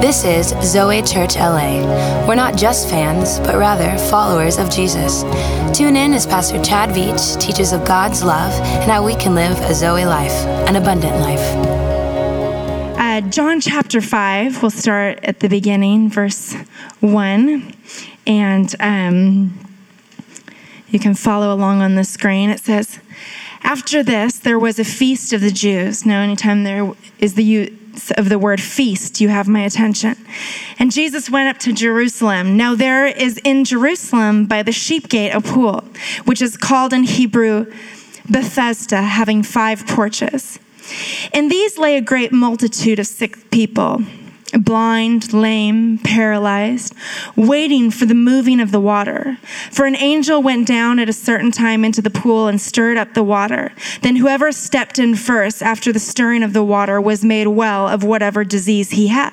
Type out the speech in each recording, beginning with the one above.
This is Zoe Church LA. We're not just fans, but rather followers of Jesus. Tune in as Pastor Chad Veach teaches of God's love and how we can live a Zoe life, an abundant life. Uh, John chapter 5, we'll start at the beginning, verse 1. And um, you can follow along on the screen. It says, After this, there was a feast of the Jews. Now, anytime there is the of the word feast, you have my attention. And Jesus went up to Jerusalem. Now there is in Jerusalem by the sheep gate a pool, which is called in Hebrew Bethesda, having five porches. In these lay a great multitude of sick people blind, lame, paralyzed, waiting for the moving of the water. For an angel went down at a certain time into the pool and stirred up the water. Then whoever stepped in first after the stirring of the water was made well of whatever disease he had.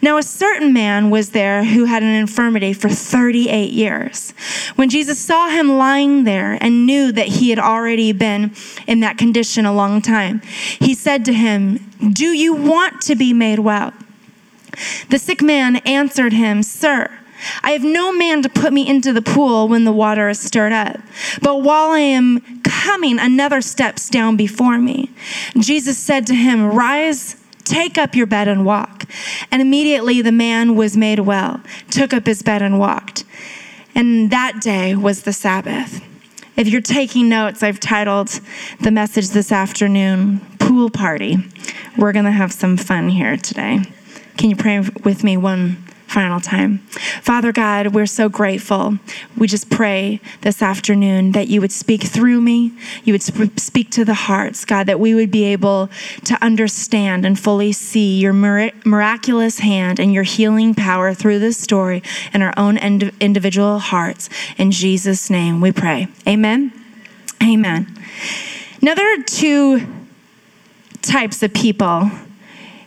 Now, a certain man was there who had an infirmity for 38 years. When Jesus saw him lying there and knew that he had already been in that condition a long time, he said to him, Do you want to be made well? The sick man answered him, Sir, I have no man to put me into the pool when the water is stirred up. But while I am coming, another steps down before me. Jesus said to him, Rise, take up your bed and walk. And immediately the man was made well, took up his bed and walked. And that day was the Sabbath. If you're taking notes, I've titled the message this afternoon, Pool Party. We're going to have some fun here today. Can you pray with me one final time? Father God, we're so grateful. We just pray this afternoon that you would speak through me, you would sp- speak to the hearts, God, that we would be able to understand and fully see your mir- miraculous hand and your healing power through this story in our own ind- individual hearts. In Jesus' name we pray. Amen. Amen. Now, there are two types of people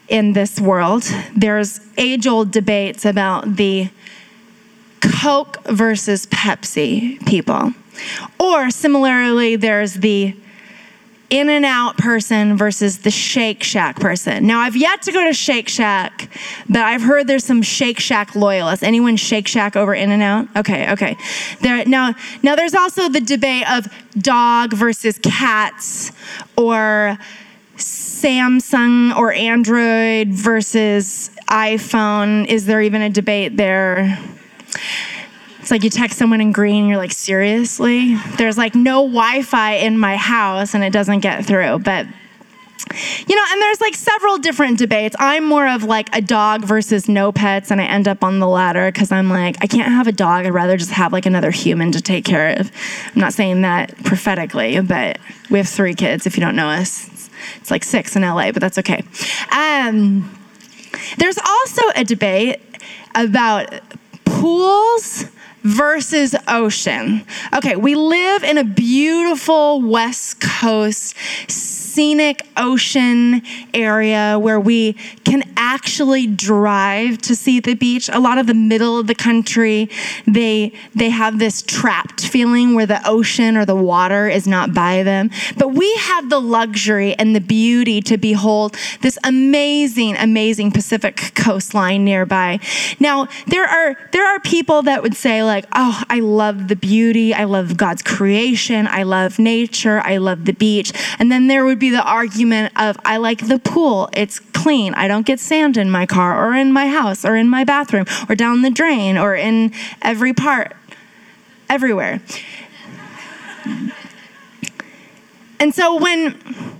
in this world. There's age old debates about the Coke versus Pepsi people. Or similarly, there's the in and out person versus the Shake Shack person. Now, I've yet to go to Shake Shack, but I've heard there's some Shake Shack loyalists. Anyone Shake Shack over In and Out? Okay, okay. There now, now there's also the debate of dog versus cats, or Samsung or Android versus iPhone? Is there even a debate there? It's like you text someone in green, you're like, seriously? There's like no Wi Fi in my house and it doesn't get through. But you know, and there's like several different debates. I'm more of like a dog versus no pets, and I end up on the latter because I'm like, I can't have a dog. I'd rather just have like another human to take care of. I'm not saying that prophetically, but we have three kids, if you don't know us. It's like six in LA, but that's okay. Um, there's also a debate about pools versus ocean. Okay, we live in a beautiful West Coast scenic ocean area where we can actually drive to see the beach. A lot of the middle of the country, they they have this trapped feeling where the ocean or the water is not by them. But we have the luxury and the beauty to behold this amazing, amazing Pacific coastline nearby. Now, there are there are people that would say like, "Oh, I love the beauty. I love God's creation. I love nature. I love the beach." And then there would be the argument of, I like the pool. It's clean. I don't get sand in my car or in my house or in my bathroom or down the drain or in every part, everywhere. And so when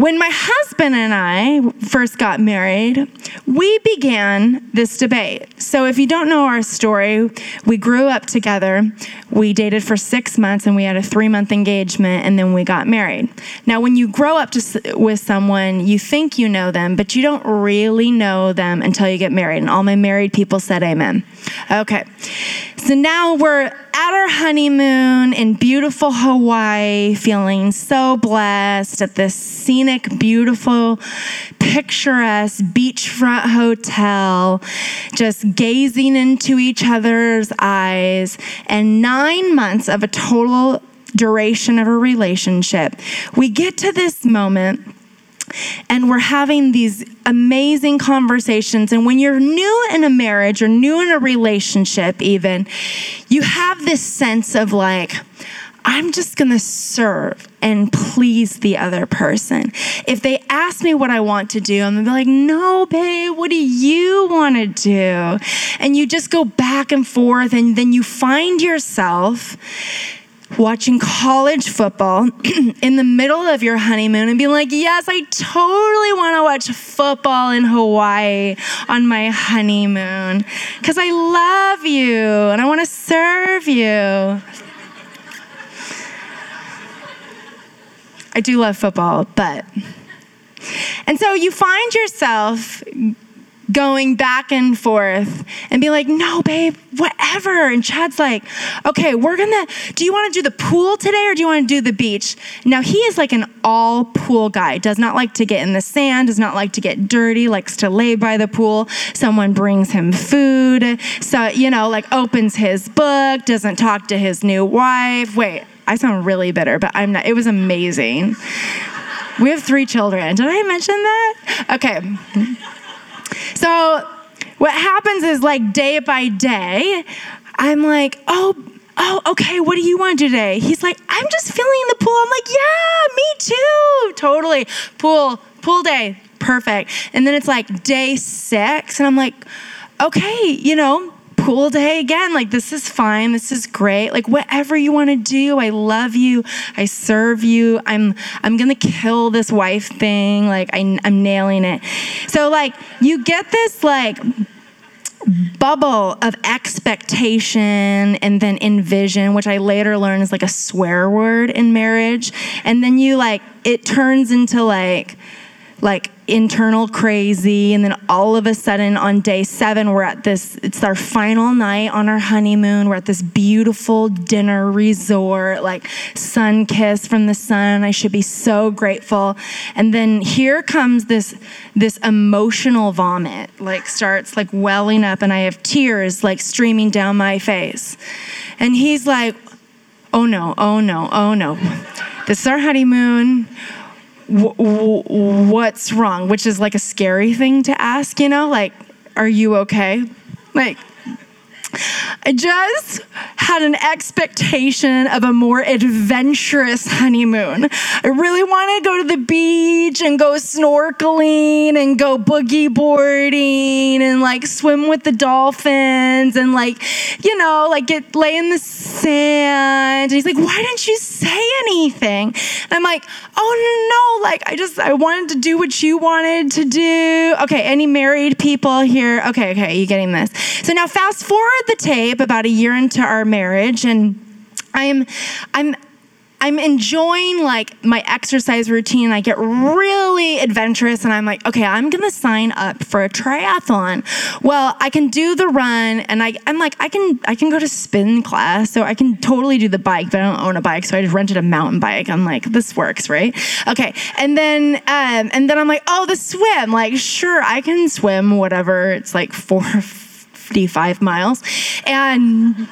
when my husband and I first got married, we began this debate. So, if you don't know our story, we grew up together. We dated for six months and we had a three month engagement and then we got married. Now, when you grow up to, with someone, you think you know them, but you don't really know them until you get married. And all my married people said amen. Okay. So now we're at our honeymoon in beautiful Hawaii, feeling so blessed at this scenic, beautiful, picturesque beachfront hotel, just gazing into each other's eyes. And nine months of a total duration of a relationship, we get to this moment and we're having these amazing conversations. And when you're new in a marriage or new in a relationship, even, you have this sense of like, I'm just gonna serve and please the other person. If they ask me what I want to do, I'm gonna be like, no, babe, what do you wanna do? And you just go back and forth, and then you find yourself watching college football in the middle of your honeymoon and being like, Yes, I totally want to watch football in Hawaii on my honeymoon because I love you and I want to serve you. I do love football, but. And so you find yourself going back and forth and be like, no, babe, whatever. And Chad's like, okay, we're gonna, do you wanna do the pool today or do you wanna do the beach? Now, he is like an all pool guy, does not like to get in the sand, does not like to get dirty, likes to lay by the pool. Someone brings him food. So, you know, like opens his book, doesn't talk to his new wife. Wait, I sound really bitter, but I'm not. It was amazing. We have three children. Did I mention that? Okay. So, what happens is like day by day, I'm like, oh, oh, okay, what do you want to do today? He's like, I'm just feeling the pool. I'm like, yeah, me too. Totally. Pool, pool day, perfect. And then it's like day six, and I'm like, okay, you know, pool day again. Like, this is fine. This is great. Like, whatever you want to do, I love you. I serve you. I'm, I'm going to kill this wife thing. Like, I, I'm nailing it. So, like, you get this, like, bubble of expectation and then envision, which I later learned is like a swear word in marriage. And then you like, it turns into like, like internal crazy. And then all of a sudden on day seven, we're at this, it's our final night on our honeymoon. We're at this beautiful dinner resort, like sun kiss from the sun. I should be so grateful. And then here comes this, this emotional vomit, like starts like welling up and I have tears like streaming down my face. And he's like, oh no, oh no, oh no. This is our honeymoon what's wrong? Which is like a scary thing to ask, you know? Like, are you okay? Like, I just had an expectation of a more adventurous honeymoon. I really want to go to the beach and go snorkeling and go boogie boarding and like swim with the dolphins and like, you know, like get lay in the sand. And he's like, why didn't you say anything? And I'm like, oh no, like I just, I wanted to do what you wanted to do. Okay, any married people here? Okay, okay, you getting this. So now fast forward the tape about a year into our marriage and I'm I'm I'm enjoying like my exercise routine. I get really adventurous and I'm like, okay, I'm gonna sign up for a triathlon. Well, I can do the run and I, I'm like, I can I can go to spin class, so I can totally do the bike, but I don't own a bike, so I just rented a mountain bike. I'm like, this works, right? Okay. And then um, and then I'm like, oh, the swim. Like, sure, I can swim, whatever. It's like four 55 miles. And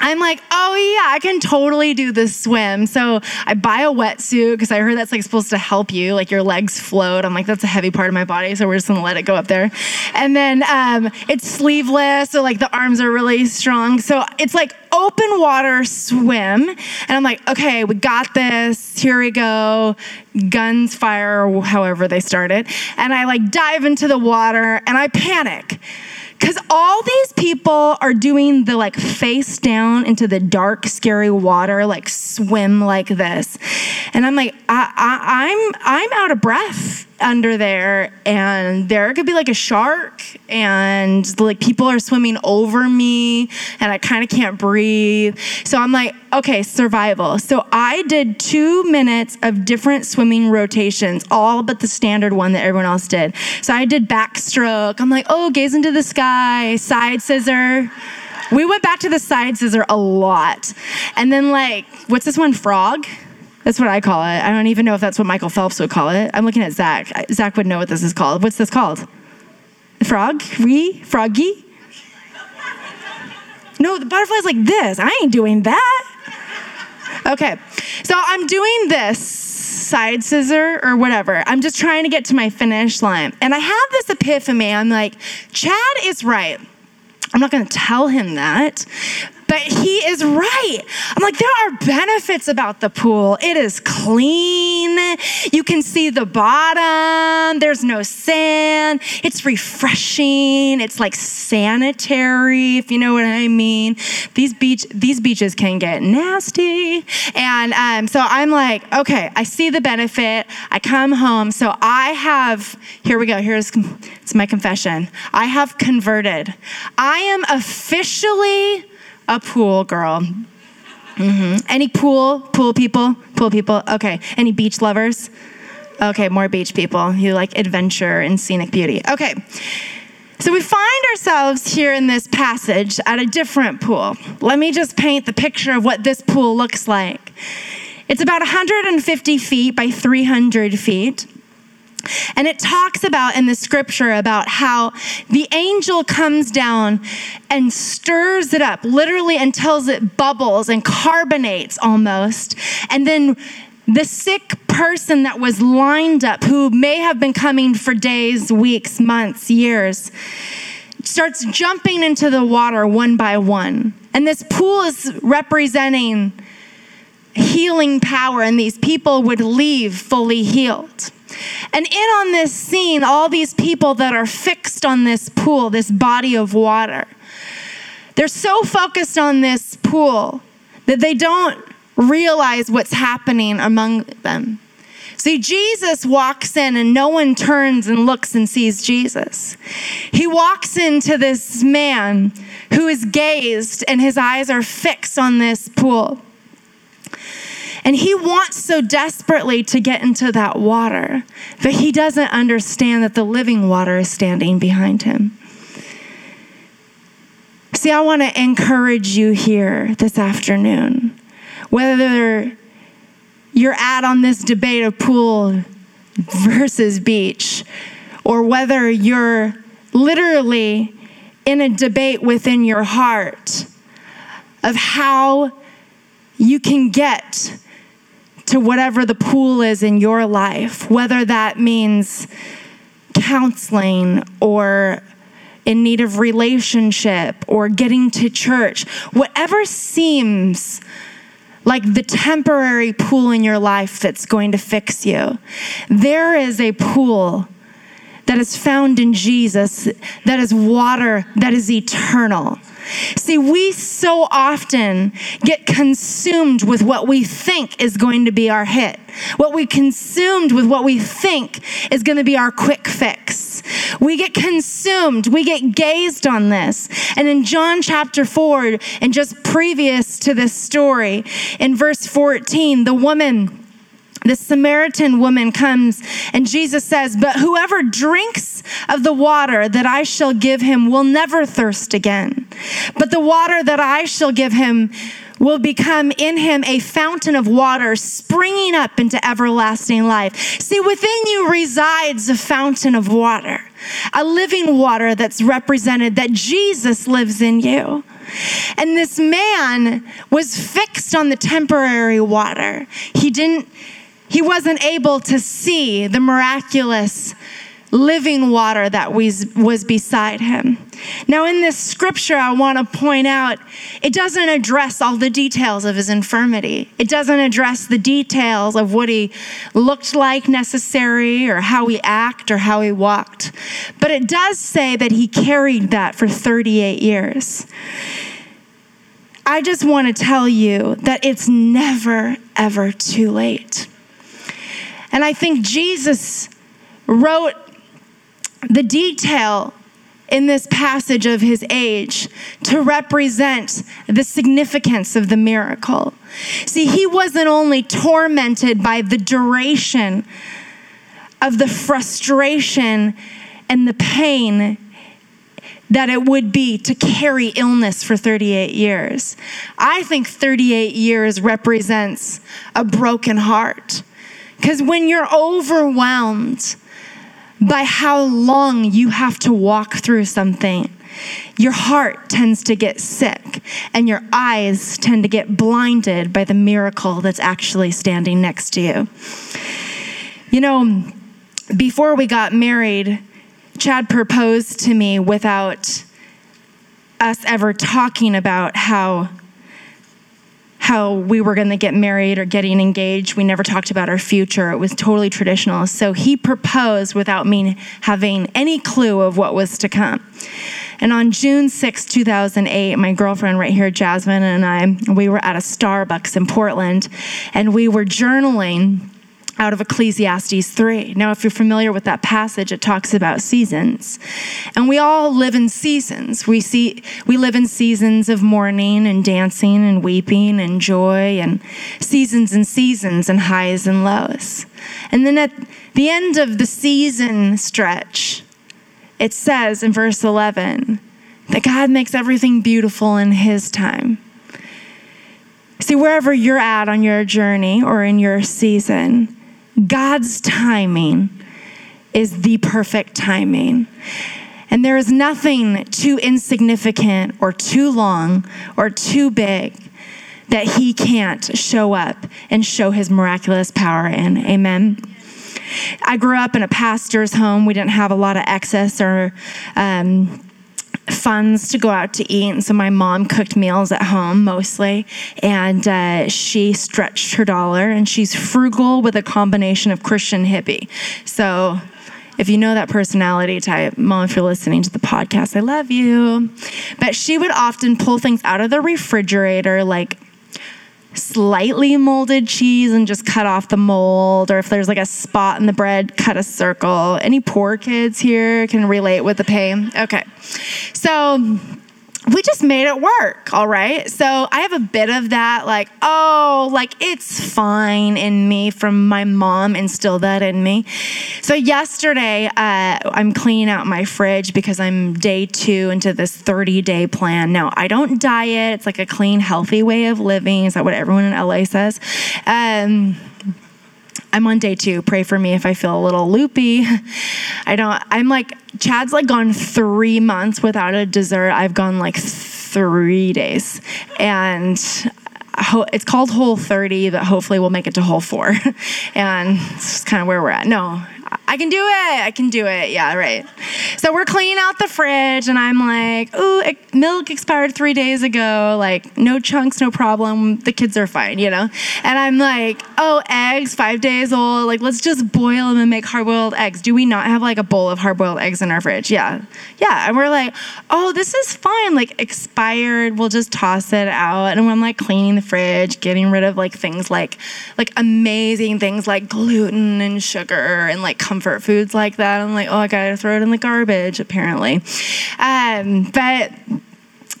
I'm like, oh yeah, I can totally do this swim. So I buy a wetsuit because I heard that's like supposed to help you, like your legs float. I'm like, that's a heavy part of my body, so we're just gonna let it go up there. And then um, it's sleeveless, so like the arms are really strong. So it's like open water swim, and I'm like, okay, we got this. Here we go. Guns fire, however they started, and I like dive into the water, and I panic because all these people are doing the like face down into the dark, scary water, like swim like this. And I'm like, I, I, I'm, I'm out of breath under there and there could be like a shark and like people are swimming over me and I kind of can't breathe. So I'm like, okay, survival. So I did two minutes of different swimming rotations, all but the standard one that everyone else did. So I did backstroke. I'm like, oh, gaze into the sky, side scissor. We went back to the side scissor a lot. And then, like, what's this one? Frog? That's what I call it. I don't even know if that's what Michael Phelps would call it. I'm looking at Zach. Zach would know what this is called. What's this called? Frog? Re? Froggy? No, the butterfly's like this. I ain't doing that. Okay, so I'm doing this side scissor or whatever. I'm just trying to get to my finish line. And I have this epiphany. I'm like, Chad is right. I'm not going to tell him that. But he is right. I'm like, there are benefits about the pool. It is clean. You can see the bottom. There's no sand. It's refreshing. It's like sanitary, if you know what I mean. These beach these beaches can get nasty. And um, so I'm like, okay, I see the benefit. I come home. So I have, here we go. Here's it's my confession. I have converted. I am officially a pool girl. Mm-hmm. Any pool, pool people, pool people? Okay. Any beach lovers? Okay, more beach people who like adventure and scenic beauty. Okay. So we find ourselves here in this passage at a different pool. Let me just paint the picture of what this pool looks like. It's about 150 feet by 300 feet. And it talks about in the scripture about how the angel comes down and stirs it up, literally, until it bubbles and carbonates almost. And then the sick person that was lined up, who may have been coming for days, weeks, months, years, starts jumping into the water one by one. And this pool is representing healing power, and these people would leave fully healed. And in on this scene, all these people that are fixed on this pool, this body of water, they're so focused on this pool that they don't realize what's happening among them. See, Jesus walks in and no one turns and looks and sees Jesus. He walks into this man who is gazed and his eyes are fixed on this pool. And he wants so desperately to get into that water, but he doesn't understand that the living water is standing behind him. See, I want to encourage you here this afternoon, whether you're at on this debate of pool versus beach, or whether you're literally in a debate within your heart of how you can get to whatever the pool is in your life, whether that means counseling or in need of relationship or getting to church, whatever seems like the temporary pool in your life that's going to fix you, there is a pool that is found in Jesus that is water that is eternal. See, we so often get consumed with what we think is going to be our hit, what we consumed with what we think is going to be our quick fix. We get consumed, we get gazed on this. And in John chapter 4, and just previous to this story, in verse 14, the woman the Samaritan woman comes and Jesus says, But whoever drinks of the water that I shall give him will never thirst again. But the water that I shall give him will become in him a fountain of water springing up into everlasting life. See, within you resides a fountain of water, a living water that's represented that Jesus lives in you. And this man was fixed on the temporary water. He didn't he wasn't able to see the miraculous living water that was, was beside him. Now, in this scripture, I want to point out it doesn't address all the details of his infirmity. It doesn't address the details of what he looked like necessary or how he acted or how he walked. But it does say that he carried that for 38 years. I just want to tell you that it's never, ever too late. And I think Jesus wrote the detail in this passage of his age to represent the significance of the miracle. See, he wasn't only tormented by the duration of the frustration and the pain that it would be to carry illness for 38 years. I think 38 years represents a broken heart because when you're overwhelmed by how long you have to walk through something, your heart tends to get sick and your eyes tend to get blinded by the miracle that's actually standing next to you. You know, before we got married, Chad proposed to me without us ever talking about how how we were going to get married or getting engaged. We never talked about our future. It was totally traditional. So he proposed without me having any clue of what was to come. And on June 6, 2008, my girlfriend right here, Jasmine, and I, we were at a Starbucks in Portland and we were journaling out of Ecclesiastes 3. Now, if you're familiar with that passage, it talks about seasons. And we all live in seasons. We see we live in seasons of mourning and dancing and weeping and joy and seasons and seasons and highs and lows. And then at the end of the season stretch, it says in verse 11 that God makes everything beautiful in his time. See, wherever you're at on your journey or in your season, God's timing is the perfect timing. And there is nothing too insignificant or too long or too big that He can't show up and show His miraculous power in. Amen. I grew up in a pastor's home. We didn't have a lot of excess or um, funds to go out to eat. And so my mom cooked meals at home mostly. And uh, she stretched her dollar and she's frugal with a combination of Christian hippie. So if you know that personality type, mom, if you're listening to the podcast, I love you. But she would often pull things out of the refrigerator, like slightly molded cheese and just cut off the mold, or if there's like a spot in the bread, cut a circle. Any poor kids here can relate with the pain? Okay. So, we just made it work, all right? So I have a bit of that, like, oh, like it's fine in me from my mom instilled that in me. So yesterday, uh, I'm cleaning out my fridge because I'm day two into this 30 day plan. Now, I don't diet, it's like a clean, healthy way of living. Is that what everyone in LA says? Um, I'm on day two. Pray for me if I feel a little loopy. I don't, I'm like, Chad's like gone three months without a dessert. I've gone like three days. And it's called Whole 30, but hopefully we'll make it to Whole 4. and it's kind of where we're at. No, I can do it. I can do it. Yeah, right. So we're cleaning out the fridge, and I'm like, ooh, milk expired three days ago. Like, no chunks, no problem. The kids are fine, you know? And I'm like, oh, eggs, five days old. Like, let's just boil them and make hard boiled eggs. Do we not have like a bowl of hard boiled eggs in our fridge? Yeah. Yeah. And we're like, oh, this is fine. Like, expired. We'll just toss it out. And I'm like cleaning the fridge, getting rid of like things like, like amazing things like gluten and sugar and like comfort foods like that. I'm like, oh, I gotta throw it in the garbage, apparently. Um, but,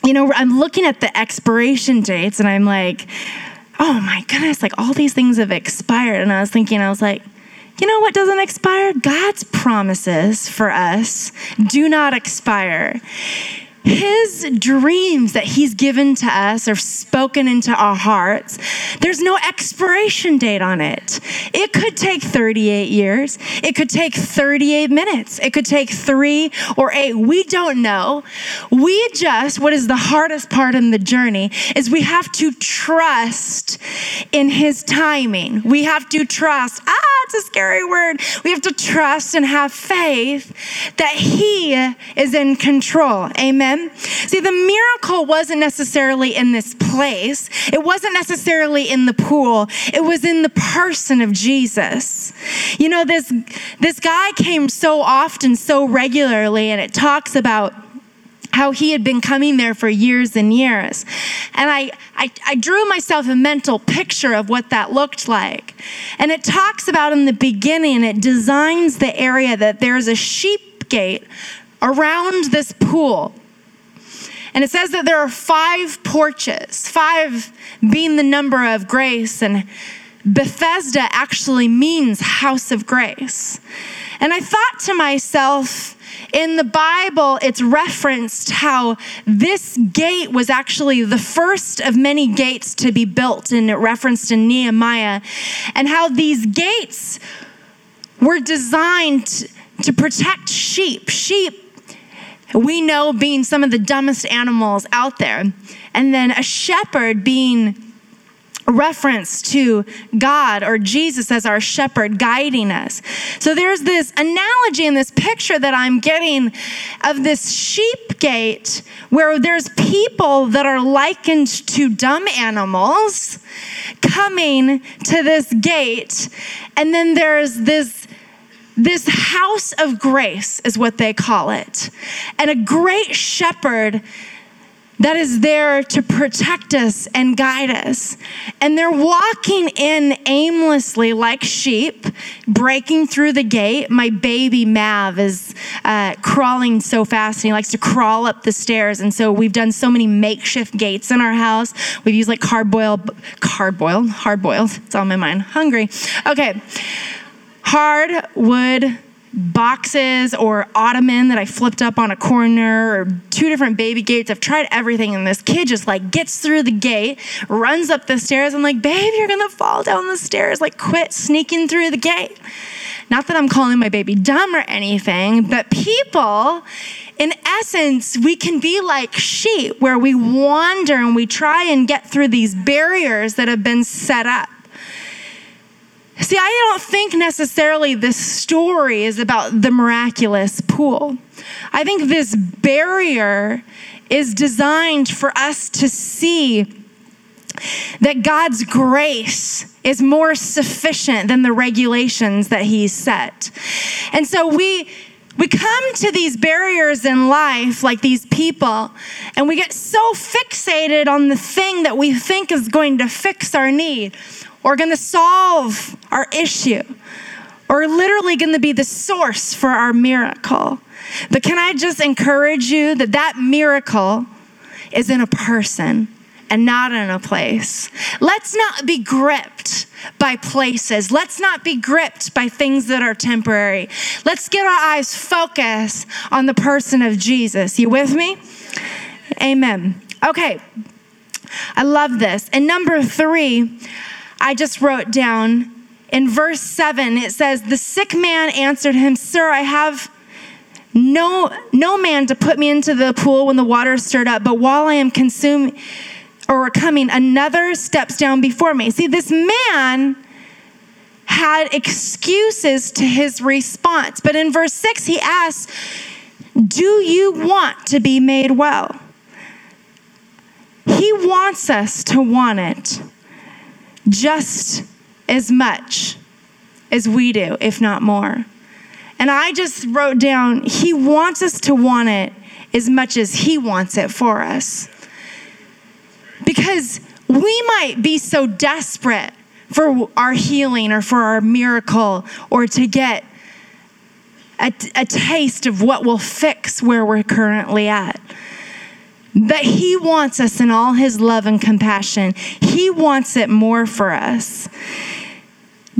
you know, I'm looking at the expiration dates and I'm like, oh my goodness, like all these things have expired. And I was thinking, I was like, you know what doesn't expire? God's promises for us do not expire his dreams that he's given to us or spoken into our hearts, there's no expiration date on it. It could take 38 years. It could take 38 minutes. It could take three or eight. We don't know. We just, what is the hardest part in the journey is we have to trust in his timing. We have to trust. Ah, it's a scary word. We have to trust and have faith that he is in control. Amen. See, the miracle wasn't necessarily in this place, it wasn't necessarily in the pool, it was in the person of Jesus. You know, this, this guy came so often, so regularly, and it talks about how he had been coming there for years and years. And I, I, I, drew myself a mental picture of what that looked like. And it talks about in the beginning, it designs the area that there's a sheep gate around this pool. And it says that there are five porches, five being the number of grace. And Bethesda actually means house of grace. And I thought to myself, in the Bible, it's referenced how this gate was actually the first of many gates to be built, and it referenced in Nehemiah, and how these gates were designed to protect sheep. Sheep we know being some of the dumbest animals out there. And then a shepherd being reference to God or Jesus as our shepherd guiding us. So there's this analogy in this picture that I'm getting of this sheep gate where there's people that are likened to dumb animals coming to this gate and then there's this this house of grace is what they call it. And a great shepherd that is there to protect us and guide us. And they're walking in aimlessly like sheep, breaking through the gate. My baby Mav is uh, crawling so fast and he likes to crawl up the stairs. And so we've done so many makeshift gates in our house. We've used like hard boiled, hard boiled, hard boiled. It's on my mind. Hungry. Okay. Hard wood boxes or ottoman that I flipped up on a corner or two different baby gates. I've tried everything and this kid just like gets through the gate, runs up the stairs. I'm like, babe, you're gonna fall down the stairs. Like, quit sneaking through the gate. Not that I'm calling my baby dumb or anything, but people, in essence, we can be like sheep where we wander and we try and get through these barriers that have been set up. See, I don't think necessarily this story is about the miraculous pool. I think this barrier is designed for us to see that God's grace is more sufficient than the regulations that he set. And so we. We come to these barriers in life, like these people, and we get so fixated on the thing that we think is going to fix our need or going to solve our issue or literally going to be the source for our miracle. But can I just encourage you that that miracle is in a person and not in a place. Let's not be gripped by places. Let's not be gripped by things that are temporary. Let's get our eyes focused on the person of Jesus. You with me? Amen. Okay. I love this. And number three, I just wrote down in verse 7, it says, The sick man answered him, Sir, I have no, no man to put me into the pool when the water is stirred up, but while I am consuming or coming, another steps down before me. See, this man had excuses to his response. But in verse 6, he asks, Do you want to be made well? He wants us to want it just as much as we do, if not more. And I just wrote down, He wants us to want it as much as He wants it for us. Because we might be so desperate for our healing or for our miracle or to get a, a taste of what will fix where we're currently at. But He wants us in all His love and compassion. He wants it more for us.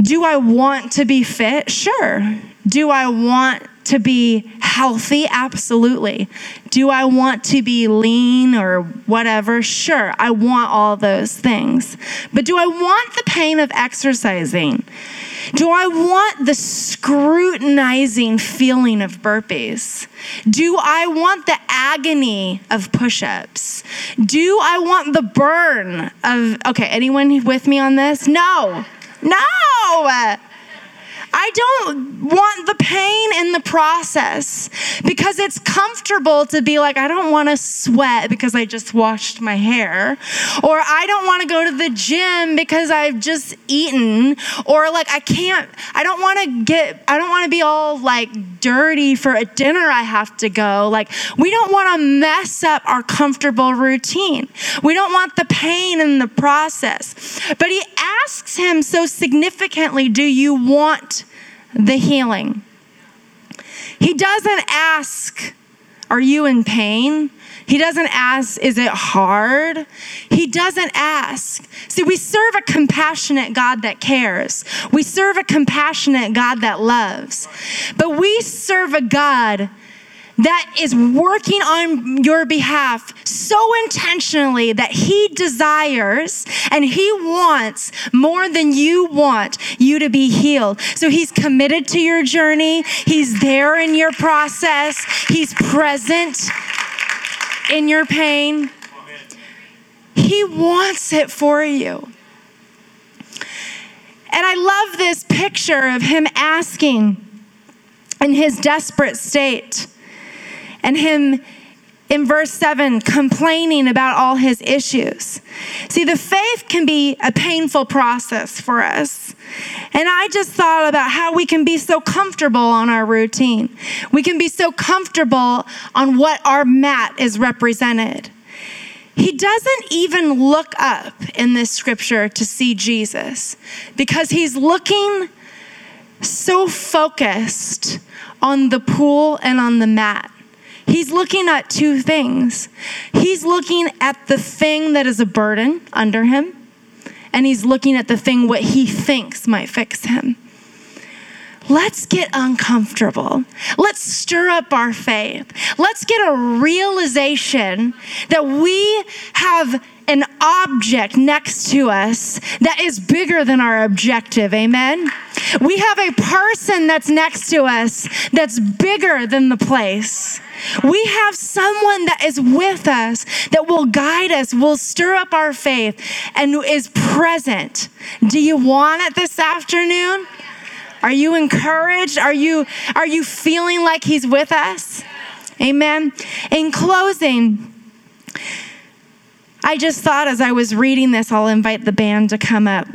Do I want to be fit? Sure. Do I want to be healthy? Absolutely. Do I want to be lean or whatever? Sure. I want all those things. But do I want the pain of exercising? Do I want the scrutinizing feeling of burpees? Do I want the agony of push ups? Do I want the burn of, okay, anyone with me on this? No, no. I don't want the pain in the process because it's comfortable to be like, I don't want to sweat because I just washed my hair, or I don't want to go to the gym because I've just eaten, or like, I can't, I don't want to get, I don't want to be all like dirty for a dinner I have to go. Like, we don't want to mess up our comfortable routine. We don't want the pain in the process. But he asks him so significantly, Do you want the healing. He doesn't ask, Are you in pain? He doesn't ask, Is it hard? He doesn't ask. See, we serve a compassionate God that cares. We serve a compassionate God that loves. But we serve a God that is working on your behalf so intentionally that He desires and He wants more than you want you to be healed. So He's committed to your journey, He's there in your process, He's present in your pain. He wants it for you. And I love this picture of him asking in his desperate state and him in verse 7 complaining about all his issues. See, the faith can be a painful process for us. And I just thought about how we can be so comfortable on our routine. We can be so comfortable on what our mat is represented. He doesn't even look up in this scripture to see Jesus because he's looking so focused on the pool and on the mat. He's looking at two things. He's looking at the thing that is a burden under him, and he's looking at the thing what he thinks might fix him. Let's get uncomfortable. Let's stir up our faith. Let's get a realization that we have an object next to us that is bigger than our objective. Amen. We have a person that's next to us that's bigger than the place. We have someone that is with us that will guide us, will stir up our faith, and is present. Do you want it this afternoon? Are you encouraged? Are you are you feeling like he's with us? Amen. In closing, I just thought as I was reading this, I'll invite the band to come up.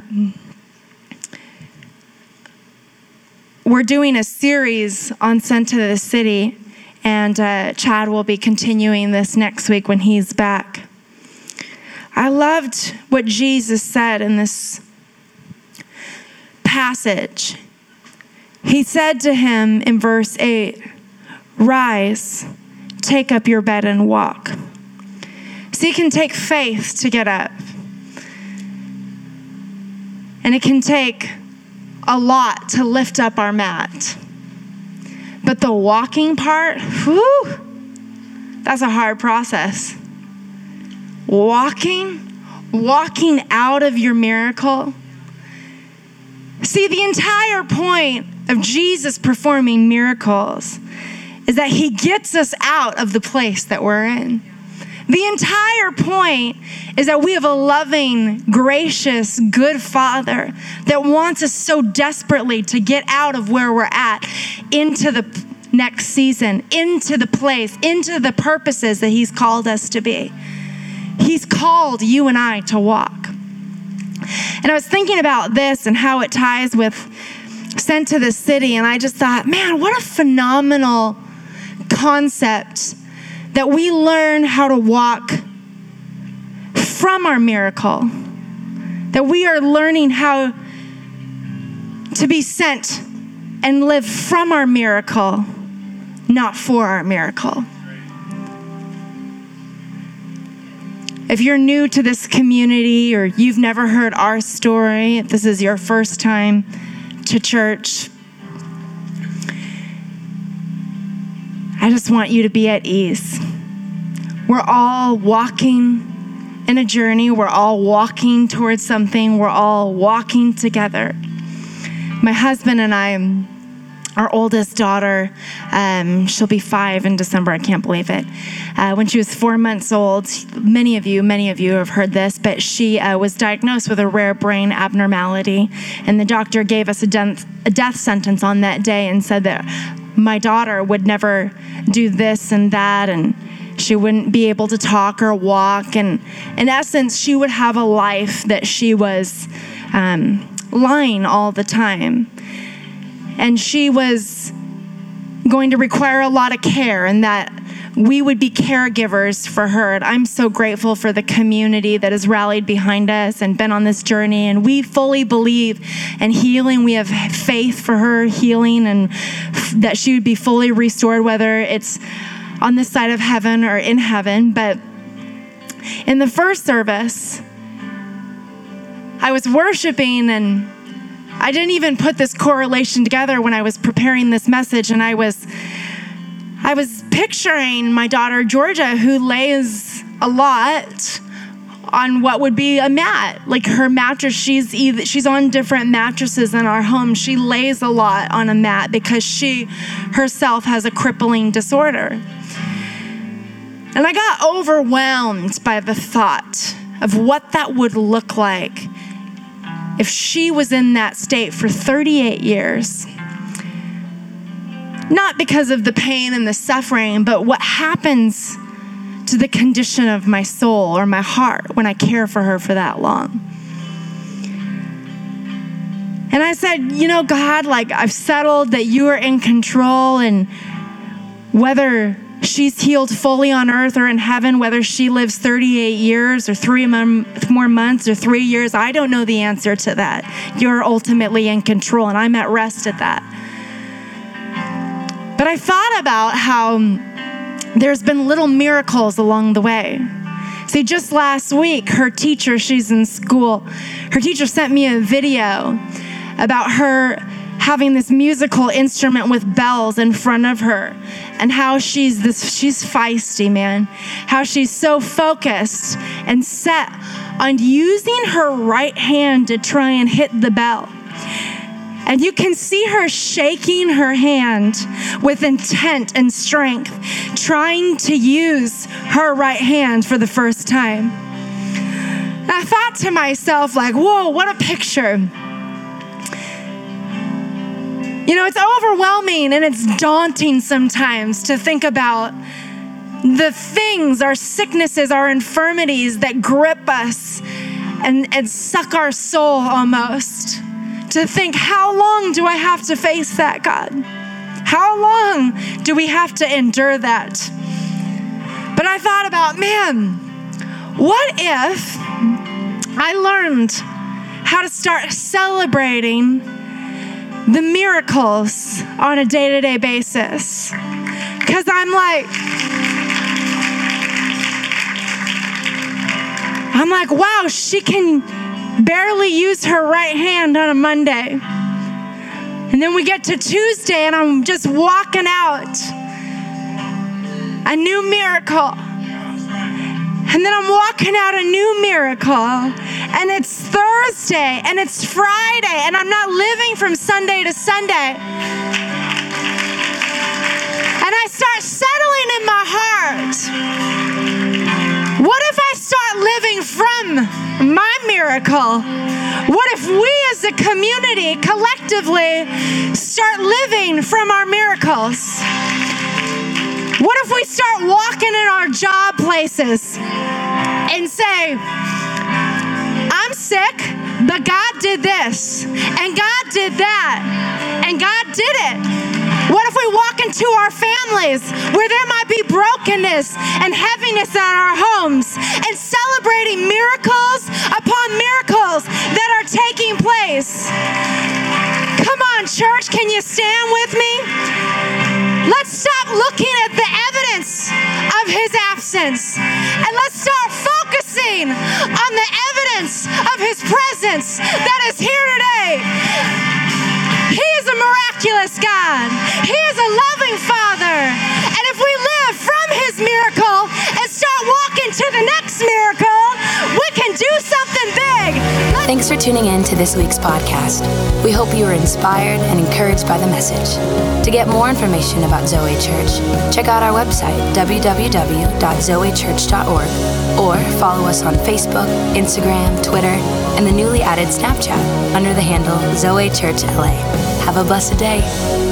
We're doing a series on Sent to the City, and uh, Chad will be continuing this next week when he's back. I loved what Jesus said in this passage. He said to him in verse 8, Rise, take up your bed and walk. See, it can take faith to get up. And it can take a lot to lift up our mat. But the walking part, whew, that's a hard process. Walking, walking out of your miracle. See, the entire point of Jesus performing miracles is that he gets us out of the place that we're in. The entire point is that we have a loving, gracious, good Father that wants us so desperately to get out of where we're at into the next season, into the place, into the purposes that He's called us to be. He's called you and I to walk. And I was thinking about this and how it ties with sent to the city, and I just thought, man, what a phenomenal concept that we learn how to walk from our miracle, that we are learning how to be sent and live from our miracle, not for our miracle. If you're new to this community or you've never heard our story, if this is your first time, to church. I just want you to be at ease. We're all walking in a journey, we're all walking towards something, we're all walking together. My husband and I, our oldest daughter, um, she'll be five in December. I can't believe it. Uh, when she was four months old, many of you, many of you have heard this, but she uh, was diagnosed with a rare brain abnormality, and the doctor gave us a a death sentence on that day and said that my daughter would never do this and that, and she wouldn't be able to talk or walk, and in essence, she would have a life that she was um, lying all the time. And she was going to require a lot of care and that we would be caregivers for her. And I'm so grateful for the community that has rallied behind us and been on this journey. And we fully believe in healing. We have faith for her healing and that she would be fully restored, whether it's on this side of heaven or in heaven. But in the first service, I was worshiping and I didn't even put this correlation together when I was preparing this message, and I was I was picturing my daughter Georgia, who lays a lot on what would be a mat. Like her mattress she's either she's on different mattresses in our home. She lays a lot on a mat because she herself has a crippling disorder. And i got overwhelmed by the thought of what that would look like if she was in that state for 38 years not because of the pain and the suffering, but what happens to the condition of my soul or my heart when I care for her for that long. And I said, You know, God, like I've settled that you are in control, and whether she's healed fully on earth or in heaven, whether she lives 38 years or three more months or three years, I don't know the answer to that. You're ultimately in control, and I'm at rest at that. But I thought about how there's been little miracles along the way. See, just last week, her teacher, she's in school, her teacher sent me a video about her having this musical instrument with bells in front of her and how she's this she's feisty man how she's so focused and set on using her right hand to try and hit the bell and you can see her shaking her hand with intent and strength, trying to use her right hand for the first time. And I thought to myself, like, whoa, what a picture. You know, it's overwhelming and it's daunting sometimes to think about the things, our sicknesses, our infirmities that grip us and, and suck our soul almost to think, how long do I have to face that, God? How long do we have to endure that? But I thought about, man, what if I learned how to start celebrating the miracles on a day to day basis? Because I'm like, I'm like, wow, she can barely use her right hand on a Monday. And then we get to Tuesday and I'm just walking out. A new miracle. And then I'm walking out a new miracle. And it's Thursday and it's Friday and I'm not living from Sunday to Sunday. And I start settling in my heart what if I start living from my miracle? What if we as a community collectively start living from our miracles? What if we start walking in our job places and say, I'm sick, but God did this, and God did that, and God did it. What if we walk into our families where there might be brokenness and heaviness in our homes and celebrating miracles upon miracles that are taking place? Come on, church, can you stand with me? Let's stop looking at the evidence of his absence and let's start focusing on the evidence of his presence that is here today. Miraculous God. He is a loving Father. And if we live from His miracle and start walking to the next miracle, we can do something big. Thanks for tuning in to this week's podcast. We hope you were inspired and encouraged by the message. To get more information about Zoe Church, check out our website, www.zoechurch.org, or follow us on Facebook, Instagram, Twitter, and the newly added Snapchat under the handle Zoe Church LA. Have a blessed day.